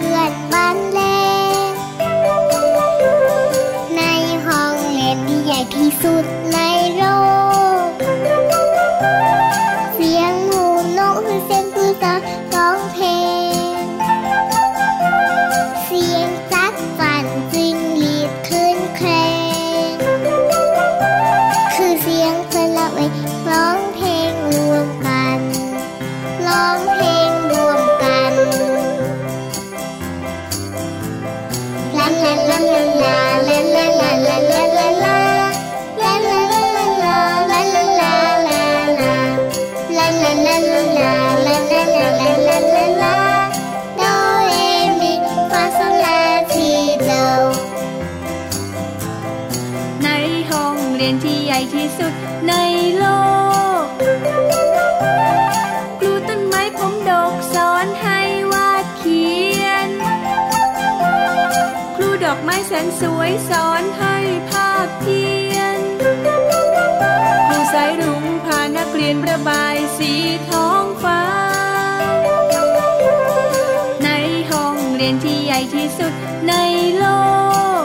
พื่อนบ้านเลในห้องเรียนที่ใหญ่ที่สุดในียนที่ใหญ่ที่สุดในโลก ครูต้นไม้ผมดกสอนให้วาดเขียน ครูดอกไม้แสนสวยสอนให้ภาพเขียน ครูสายรุ้งพานักเรียนระบายสีท้องฟ้า ในห้องเรียนที่ใหญ่ที่สุดในโลก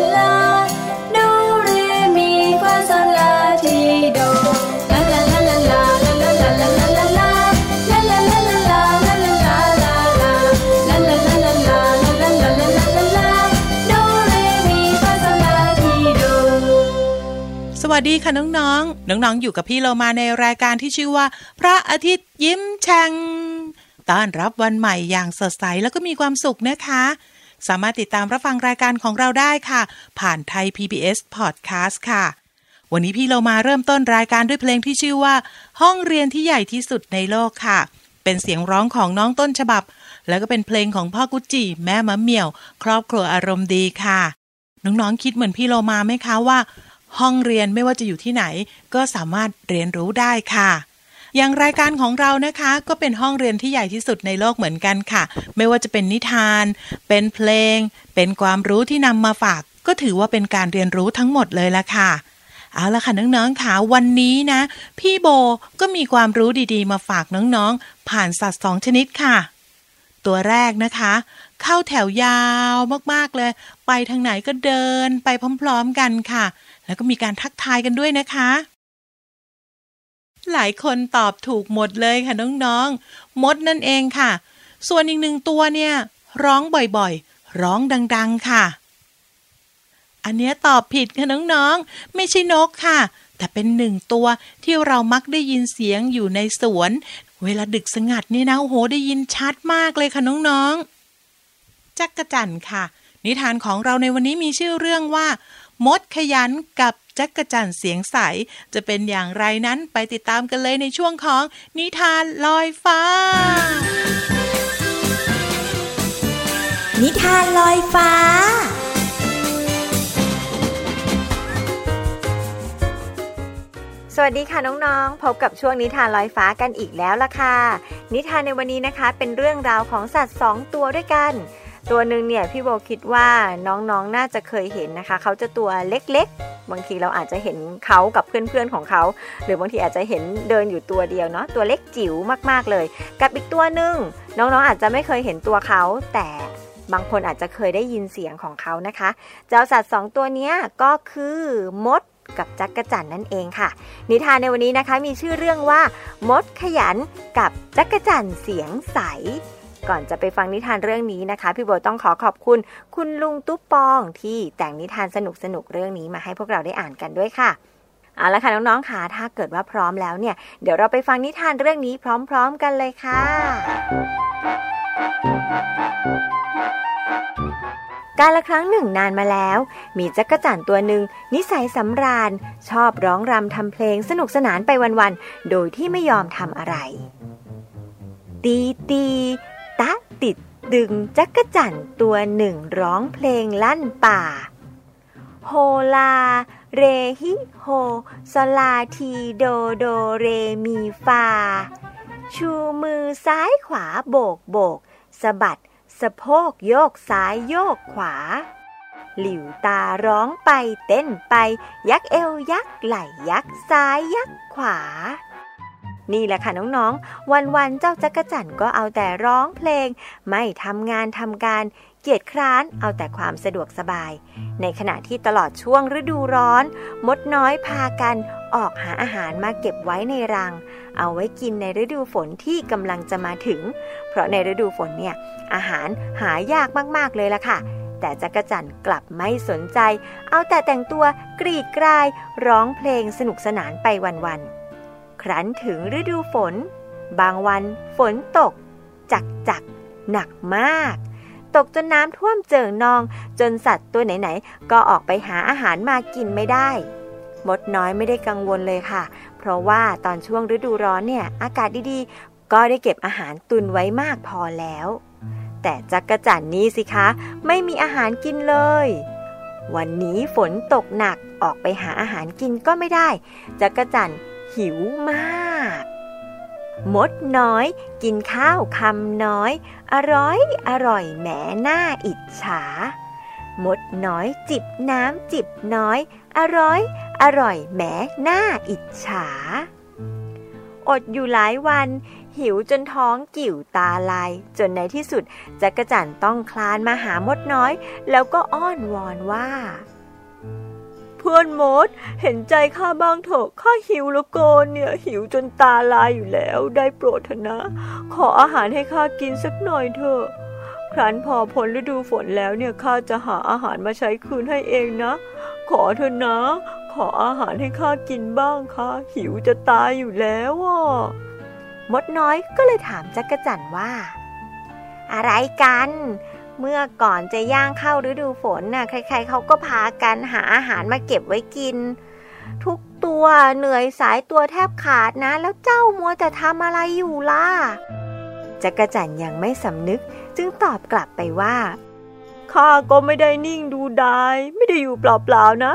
ดีค่ะน้องๆ น้องๆ อยู่กับพี่เรามาในรายการที่ชื่อว่า พระอาทิตย์ยิ้มแฉ่งต้อนรับวันใหม่อย่างสดใสแล้วก็มีความสุขนะคะ สามารถติดตามรับฟังรายการของเราได้ค่ะ ผ่านไทย PBS Podcast ค่ะ วันนี้พี่เรามาเริ่มต้นรายการด้วยเพลงที่ชื่อว่า ห้องเรียนที่ใหญ่ที่สุดในโลกค่ะ เป็นเสียงร้องของน้องต้นฉบับ แล้วก็เป็นเพลงของพ่อกุจิแม่มะเหมี่ยว ครอบครัวอารมณ์ดีค่ะ น้องๆคิดเหมือนพี่โลมาไหมคะว่า ห้องเรียนไม่ว่าจะอยู่ที่ไหน ก็สามารถเรียนรู้ได้ค่ะ อย่างรายการของเรานะคะ ก็เป็นห้องเรียนที่ใหญ่ที่สุดในโลกเหมือนกันค่ะ ไม่ว่าจะเป็นนิทาน เป็นเพลง เป็นความรู้ที่นำมาฝาก ก็ถือว่าเป็นการเรียนรู้ทั้งหมดเลยละค่ะเอาละค่ะน้องๆค่ะวันนี้นะ พี่โบก็มีความรู้ดีๆ มาฝากน้องๆ ผ่านสัตว์สองชนิดค่ะ ตัวแรกนะคะ เข้าแถวยาวมากๆเลย ไปทางไหนก็เดินไปพร้อม ๆกันค่ะ แล้วก็มีการทักทายกันด้วยนะคะ หลายคนตอบถูกหมดเลยค่ะน้องๆ มดนั่นเองค่ะ ส่วนอีกหนึ่งตัวเนี่ย ร้องบ่อยๆ ร้องดัง ๆ ค่ะ อันเนี้ยตอบผิดค่ะน้องๆ ไม่ใช่นกค่ะ แต่เป็นหนึ่งตัวที่เรามักได้ยินเสียงอยู่ในสวน เวลาดึกสงัดนี่นะโอ้โหได้ยินชัดมากเลยค่ะน้องๆ จักกะจั่นค่ะ นิทานของเราในวันนี้มีชื่อเรื่องว่า มดขยันกับจักกะจั่นเสียงใส จะเป็นอย่างไรนั้นไปติดตามกันเลยในช่วงของนิทานลอยฟ้า นิทานลอยฟ้าสวัสดีค่ะน้องๆ พบกับช่วงนิทานลอยฟ้ากันอีกแล้วล่ะค่ะ นิทานในวันนี้นะคะ เป็นเรื่องราวของสัตว์สองตัวด้วยกัน ตัวหนึ่งเนี่ยพี่โบคิดว่าน้องๆนน่าจะเคยเห็นนะคะ เขาจะตัวเล็กๆ บางทีเราอาจจะเห็นเขากับเพื่อนๆของเขา หรือบางทีอาจจะเห็นเดินอยู่ตัวเดียวเนาะตัวเล็กจิ๋วมากๆเลย กับอีกตัวหนึ่งน้องๆอาจจะไม่เคยเห็นตัวเขา แต่บางคนอาจจะเคยได้ยินเสียงของเขานะคะ เจ้าสัตว์สองตัวนี้ก็คือมดกับจักกะจั่นนั่นเองค่ะ นิทานในวันนี้นะคะมีชื่อเรื่องว่า มดขยันกับจักกะจั่นเสียงใส ก่อนจะไปฟังนิทานเรื่องนี้นะคะ พี่โบต้องขอขอบคุณ คุณลุงตุ๊ปปองที่แต่งนิทานสนุกสนุกเรื่องนี้มาให้พวกเราได้อ่านกันด้วยค่ะเอาละค่ะน้องๆค่ะถ้าเกิดว่าพร้อมแล้วเนี่ย เดี๋ยวเราไปฟังนิทานเรื่องนี้พร้อม ๆ กันเลยค่ะ การละครั้งหนึ่งนานมาแล้ว มีจักรจั่นตัวหนึ่งนิสัยสำราญ ชอบร้องรำทำเพลงสนุกสนานไปวัน ๆ โดยที่ไม่ยอมทำอะไรตีตี ติดดึงจักรจั่นตัวหนึ่งร้องเพลงลั่นป่า โฮลา เรฮิโฮ สลาทีโดโดเรมีฟา ชูมือซ้ายขวาโบกโบกสะบัดสะโพกโยกซ้ายโยกขวา หลิวตาร้องไปเต้นไป ยักเอวยักไหล่ยักซ้ายยักขวา นี่แหละค่ะน้องๆ วันๆ เจ้าจักรจั่นก็เอาแต่ร้องเพลง ไม่ทำงานทำการ เกียจคร้านเอาแต่ความสะดวกสบาย ในขณะที่ตลอดช่วงฤดูร้อน มดน้อยพากันออกหาอาหารมาเก็บไว้ในรัง เอาไว้กินในฤดูฝนที่กำลังจะมาถึง เพราะในฤดูฝนเนี่ย อาหารหายากมากๆเลยล่ะค่ะแต่จักรจั่นกลับไม่สนใจ เอาแต่แต่งตัวกรีดกราย ร้องเพลงสนุกสนานไปวันๆ ครั้นถึงฤดูฝน บางวันฝนตก จักจักหนักมาก ตกจนน้ำท่วมเจิ่งนอง จนสัตว์ตัวไหนๆ ก็ออกไปหาอาหารมากินไม่ได้ มดน้อยไม่ได้กังวลเลยค่ะ เพราะว่าตอนช่วงฤดูร้อนเนี่ย อากาศดีๆ ก็ได้เก็บอาหารตุนไว้มากพอแล้ว แต่จักกระจั่นนี้สิคะ ไม่มีอาหารกินเลยวันนี้ฝนตกหนักออกไปหาอาหารกินก็ไม่ได้จักกระจั่น หิวมาก มดน้อยกินข้าวคำน้อย อร่อยอร่อยแหมหน้าอิจฉา มดน้อยจิบน้ำจิบน้อย อร่อย อร่อยแหมหน้าอิจฉา อดอยู่หลายวันหิวจนท้องกิ่วตาลาย จนในที่สุดจักรจันต้องคลานมาหามดน้อย แล้วก็อ้อนวอนว่า เพื่อนมด เห็นใจข้าบ้างเถอะข้าหิวแล้วโกนเนี่ยหิวจนตาลายอยู่แล้ว ได้โปรดเถอะนะ ขออาหารให้ข้ากินสักหน่อยเถอะครั้นพอพ้นฤดูฝนแล้วเนี่ยข้าจะหาอาหารมาใช้คืนให้เองนะ ขอเถอะนะ ขออาหารให้ข้ากินบ้างค่ะหิวจะตายอยู่แล้วอะมดน้อยก็เลยถามจักรจันว่า อะไรกัน เมื่อก่อนจะย่างเข้าฤดูฝนน่ะใครๆเขาก็พากันหาอาหารมาเก็บไว้กิน ทุกตัวเหนื่อยสายตัวแทบขาดนะ แล้วเจ้ามัวแต่ทำอะไรอยู่ล่ะจักรจันยังไม่สำนึกจึงตอบกลับไปว่าข้าก็ไม่ได้นิ่งดูดาย ไม่ได้อยู่เปล่าๆนะ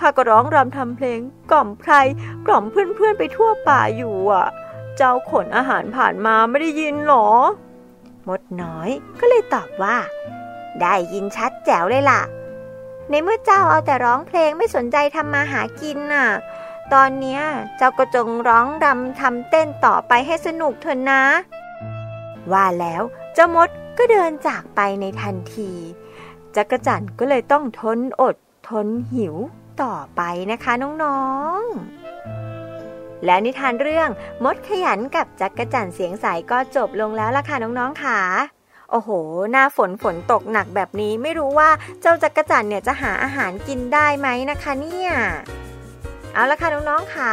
ข้าก็ร้องรำทำเพลง กล่อมไพรกล่อมเพื่อนๆไปทั่วป่าอยู่อะ เจ้าขนอาหารผ่านมาไม่ได้ยินหรอ มดน้อยก็เลยตอบว่า ได้ยินชัดแจ๋วเลยล่ะ ในเมื่อเจ้าเอาแต่ร้องเพลงไม่สนใจทำมาหากินน่ะ ตอนเนี้ยเจ้าก็จงร้องรำทำเต้นต่อไปให้สนุกเถอะนะ ว่าแล้วเจ้ามดก็เดินจากไปในทันที จักรจันก็เลยต้องทนอดทนหิวต่อไปนะคะน้องๆ และนิทานเรื่องมดขยันกับจักรจันเสียงใสก็จบลงแล้วล่ะค่ะน้องๆค่ะโอ้โห หน้าฝนฝนตกหนักแบบนี้ไม่รู้ว่าเจ้าจักรจันเนี่ยจะหาอาหารกินได้ไหมนะคะเนี่ยเอาละค่ะน้องๆค่ะ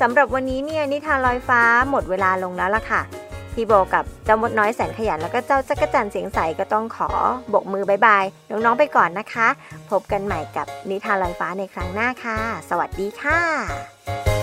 สำหรับวันนี้เนี่ยนิทานลอยฟ้าหมดเวลาลงแล้วล่ะค่ะพี่โบกับเจ้ามดน้อยแสนขยันแล้วก็เจ้าจักรจันเสียงใสก็ต้องขอบกมือบายบายน้องๆไปก่อนนะคะ พบกันใหม่กับนิทานลอยฟ้าในครั้งหน้าค่ะ สวัสดีค่ะ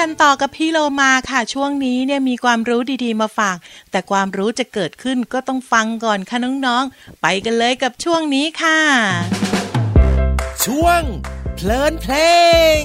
กันต่อกับพี่โลมาค่ะ ช่วงนี้เนี่ยมีความรู้ดีๆมาฝาก แต่ความรู้จะเกิดขึ้นก็ต้องฟังก่อนค่ะน้องๆ ไปกันเลยกับช่วงนี้ค่ะ ช่วงเพลินเพลง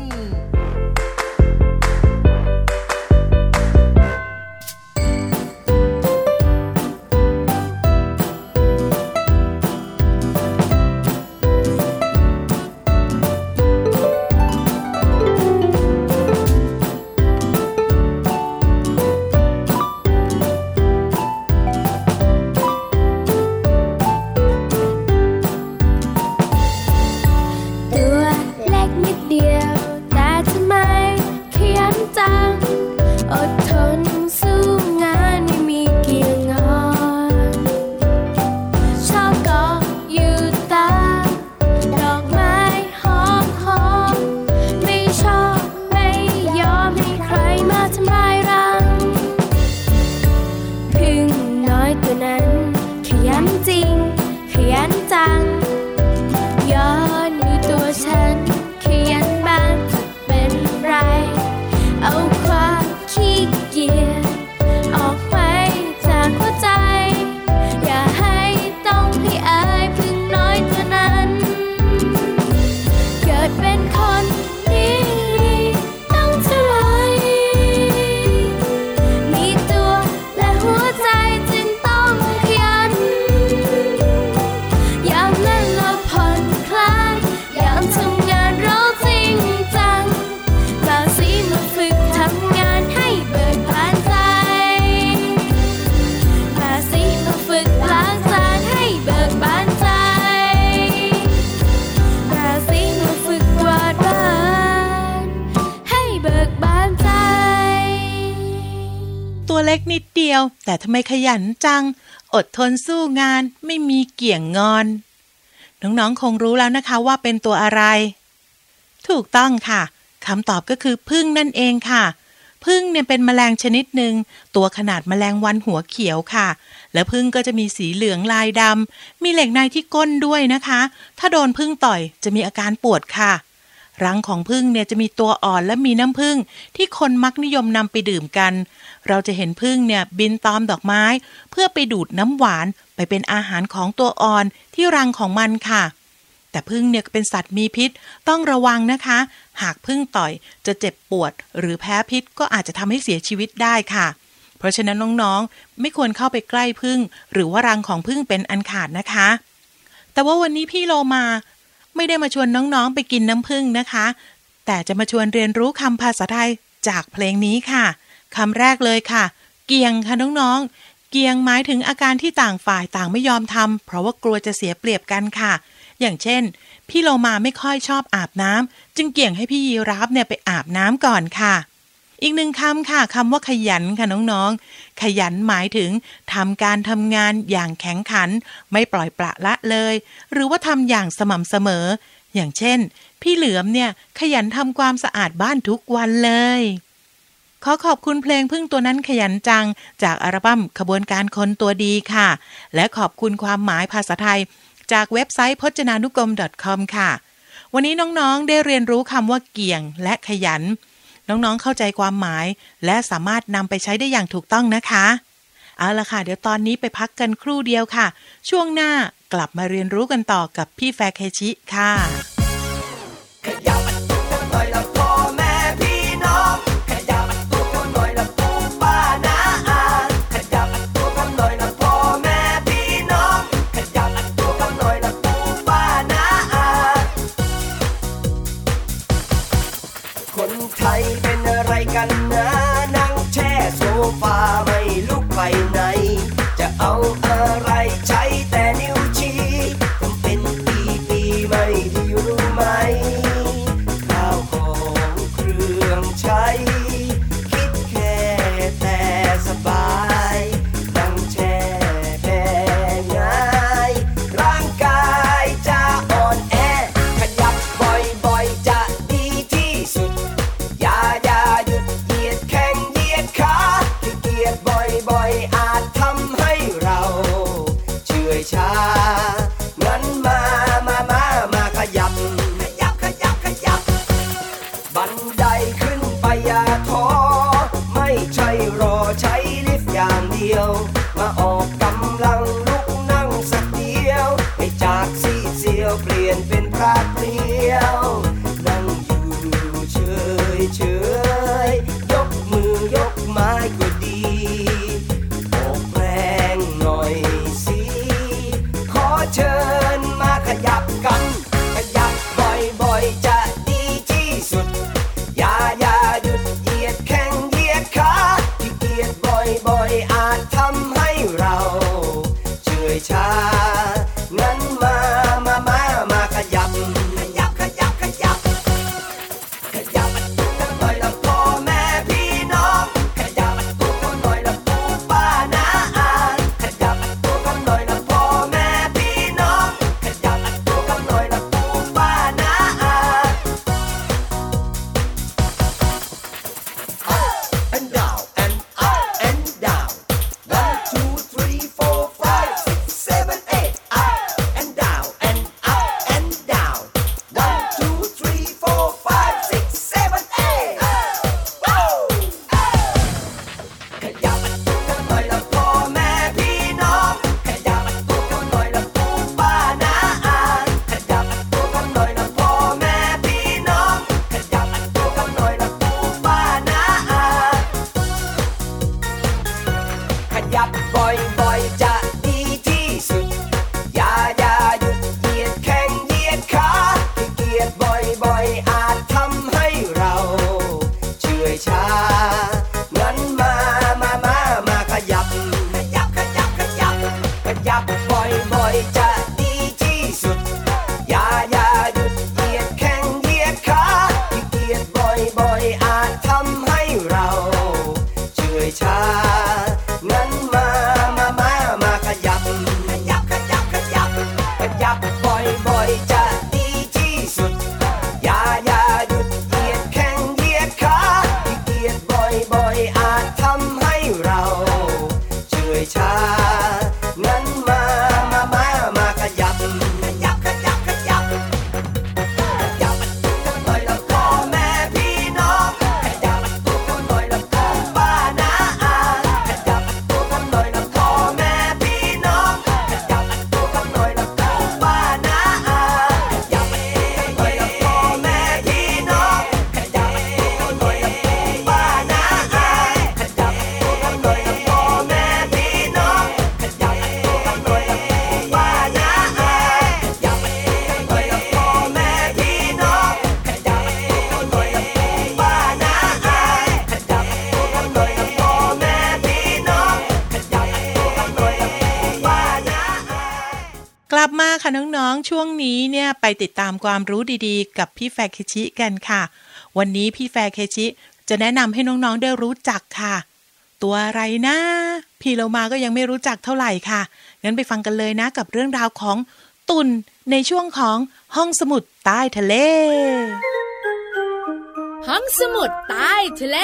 ยว แต่ทำไมขยันจัง อดทนสู้งานไม่มีเกี่ยงงอน น้องๆคงรู้แล้วนะคะว่าเป็นตัวอะไร ถูกต้องค่ะคำตอบก็คือพึ่งนั่นเองค่ะพึ่งเนี่ยเป็นแมลงชนิดหนึ่งตัวขนาดแมลงวันหัวเขียวค่ะ และพึ่งก็จะมีสีเหลืองลายดำมีเหล็กในที่ก้นด้วยนะคะ ถ้าโดนพึ่งต่อยจะมีอาการปวดค่ะ รังของพึ่งเนี่ยจะมีตัวอ่อนและมีน้ำพึ่งที่คนมักนิยมนำไปดื่มกัน เราจะเห็นพึ่งเนี่ยบินตอมดอกไม้ เพื่อไปดูดน้ำหวานไปเป็นอาหารของตัวอ่อนที่รังของมันค่ะ แต่พึ่งเนี่ยเป็นสัตว์มีพิษต้องระวังนะคะ หากพึ่งต่อยจะเจ็บปวด หรือแพ้พิษก็อาจจะทำให้เสียชีวิตได้ค่ะ เพราะฉะนั้นน้องๆ ไม่ควรเข้าไปใกล้พึ่ง หรือว่ารังของพึ่งเป็นอันขาดนะคะ แต่ว่าวันนี้พี่โลมาไม่ได้มาชวนน้องๆ ไปกินน้ำพึ่งนะคะ แต่จะมาชวนเรียนรู้คำภาษาไทยจากเพลงนี้ค่ะ คำแรกเลยค่ะ เกียงค่ะน้องๆ เกียงหมายถึงอาการที่ต่างฝ่ายต่างไม่ยอมทำเพราะว่ากลัวจะเสียเปรียบกันค่ะ อย่างเช่น พี่โลมาไม่ค่อยชอบอาบน้ำจึงเกี่ยงให้พี่ยีรับเนี่ยไปอาบน้ำก่อนค่ะ อีกหนึ่งคำค่ะคำว่าขยันค่ะน้องๆ ขยันหมายถึงทำการทำงานอย่างแข็งขัน ไม่ปล่อยปละละเลย หรือว่าทำอย่างสม่ำเสมอ อย่างเช่น พี่เหลือมเนี่ยขยันทำความสะอาดบ้านทุกวันเลย ขอขอบคุณเพลงพึ่งตัวนั้นขยันจัง จากอัลบั้มขบวนการคนตัวดีค่ะ และขอบคุณความหมายภาษาไทย จากเว็บไซต์พจนานุกรม .com ค่ะ วันนี้น้องๆได้เรียนรู้คำว่าเกี่ยงและขยัน น้องๆเข้าใจความหมาย และสามารถนำไปใช้ได้อย่างถูกต้องนะคะ เอาละค่ะ เดี๋ยวตอนนี้ไปพักกันครู่เดียวค่ะ ช่วงหน้ากลับมาเรียนรู้กันต่อกับพี่แฟเคชิค่ะ far ยวเปลี่ยนเป็นพระเกลียว ข ช่วงนี้เนี่ยไปติดตามความรู้ดีๆ กับพี่แฟเคชิกันค่ะ วันนี้พี่แฟเคชิจะแนะนำให้น้องๆได้รู้จักค่ะ ตัวอะไรนะพี่เรามาก็ยังไม่รู้จักเท่าไหร่ค่ะ งั้นไปฟังกันเลยนะกับเรื่องราวของตุนในช่วงของห้องสมุดใต้ทะเล ห้องสมุดใต้ทะเล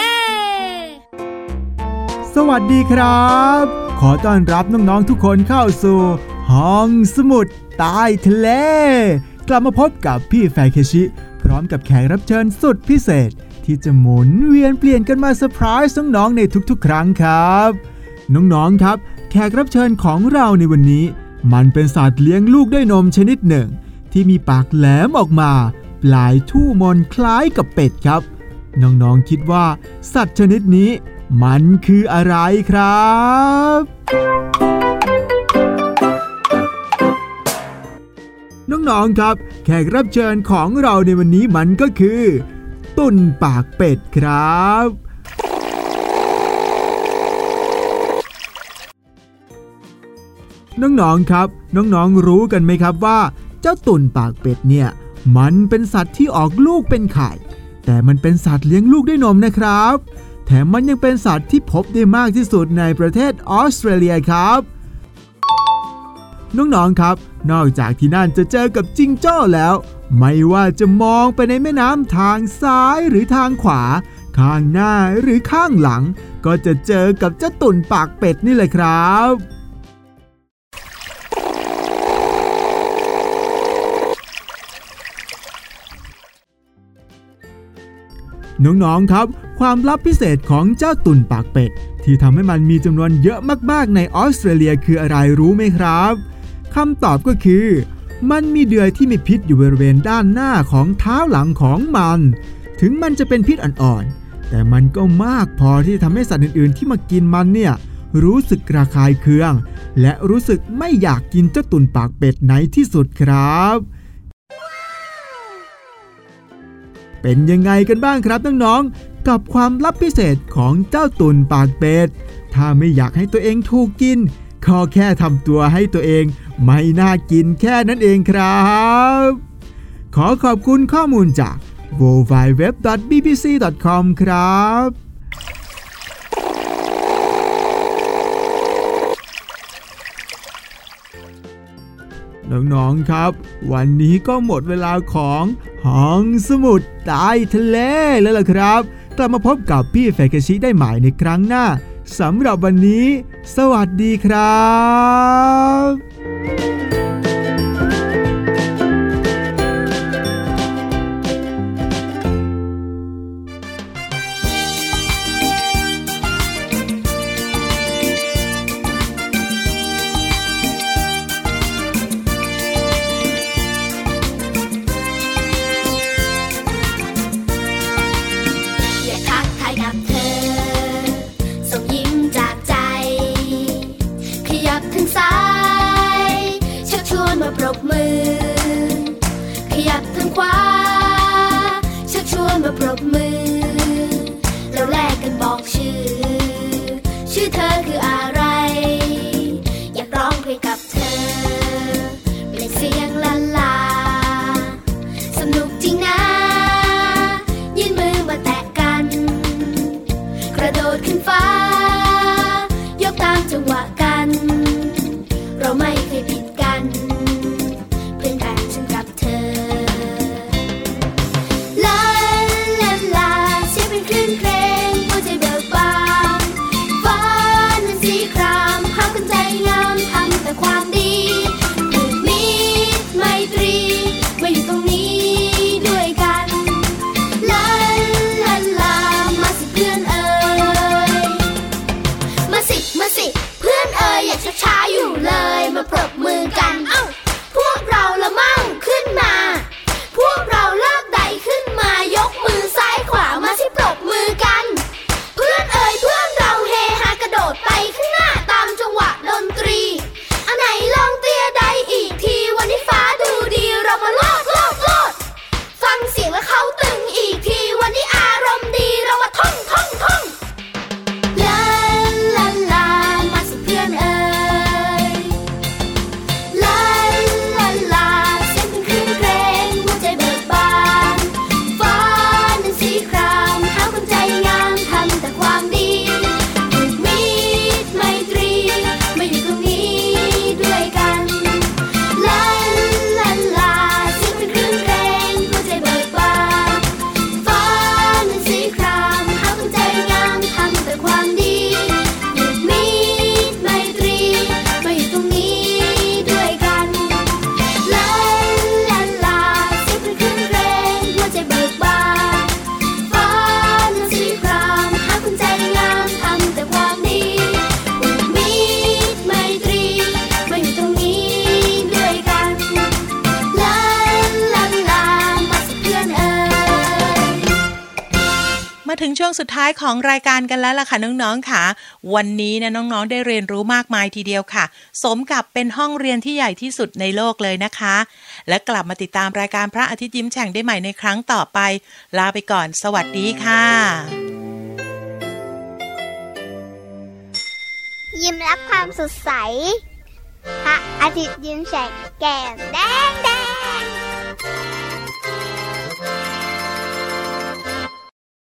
สวัสดีครับ ขอต้อนรับน้องๆทุกคนเข้าสู่ ห้องสมุด ใต้ทะเล กลับมาพบกับพี่แฟเคชิ พร้อมกับแขกรับเชิญสุดพิเศษ ที่จะหมุนเวียนเปลี่ยนกันมาเซอร์ไพรส์น้องๆในทุกๆ ครั้งครับ น้องๆครับ แขกรับเชิญของเราในวันนี้ มันเป็นสัตว์เลี้ยงลูกด้วยนมชนิดหนึ่ง ที่มีปากแหลมออกมา ปลายทู่มนคล้ายกับเป็ดครับ น้องๆคิดว่า สัตว์ชนิดนี้ มันคืออะไรครับ น้องๆครับ แขกรับเชิญของเราในวันนี้มันก็คือ ตุ่นปากเป็ดครับน้องๆครับ น้องๆรู้กันไหมครับว่า เจ้าตุ่นปากเป็ดเนี่ย มันเป็นสัตว์ที่ออกลูกเป็นไข่ แต่มันเป็นสัตว์เลี้ยงลูกด้วยนมนะครับ แถมมันยังเป็นสัตว์ที่พบได้มากที่สุดในประเทศออสเตรเลียครับ น้องๆครับ นอกจากที่นั่นจะเจอกับจิงโจ้แล้ว ไม่ว่าจะมองไปในแม่น้ำทางซ้ายหรือทางขวา ข้างหน้าหรือข้างหลัง ก็จะเจอกับเจ้าตุ่นปากเป็ดนี่แหละครับน้องๆ ครับ ความลับพิเศษของเจ้าตุ่นปากเป็ด ที่ทำให้มันมีจำนวนเยอะมากๆ ในออสเตรเลียคืออะไรรู้ไหมครับ คำตอบก็คือ มันมีเดือยที่มีพิษอยู่บริเวณด้านหน้าของเท้าหลังของมัน ถึงมันจะเป็นพิษอ่อนๆ แต่มันก็มากพอที่ทำให้สัตว์อื่นๆ ที่มากินมันเนี่ยรู้สึกระคายเคือง และรู้สึกไม่อยากกินเจ้าตุ่นปากเป็ดในที่สุดครับ เป็นยังไงกันบ้างครับน้องๆ กับความลับพิเศษของเจ้าตุ่นปากเป็ด ถ้าไม่อยากให้ตัวเองถูกกินก็แค่ทำตัวให้ตัวเองไม่น่ากินแค่นั้นเองครับ ขอขอบคุณข้อมูลจาก w w w b b c c o m ครับน้องๆครับ วันนี้ก็หมดเวลาของห้องสมุดใต้ทะเลแล้วล่ะครับกลับมาพบกับพี่แฟกชิได้ใหม่ในครั้งหน้าสำหรับวันนี้ สวัสดีครับ งสุดท้ายของรายการกันแล้วล่ะค่ะน้องๆค่ะ วันนี้นะน้องๆได้เรียนรู้มากมายทีเดียวค่ะ สมกับเป็นห้องเรียนที่ใหญ่ที่สุดในโลกเลยนะคะ และกลับมาติดตามรายการพระอาทิตย์ยิ้มแฉ่งได้ใหม่ในครั้งต่อไป ลาไปก่อน สวัสดีค่ะ ยิ้มรับความสดใสพระอาทิตย์ยิ้มแฉ่งแก้มแดงแดง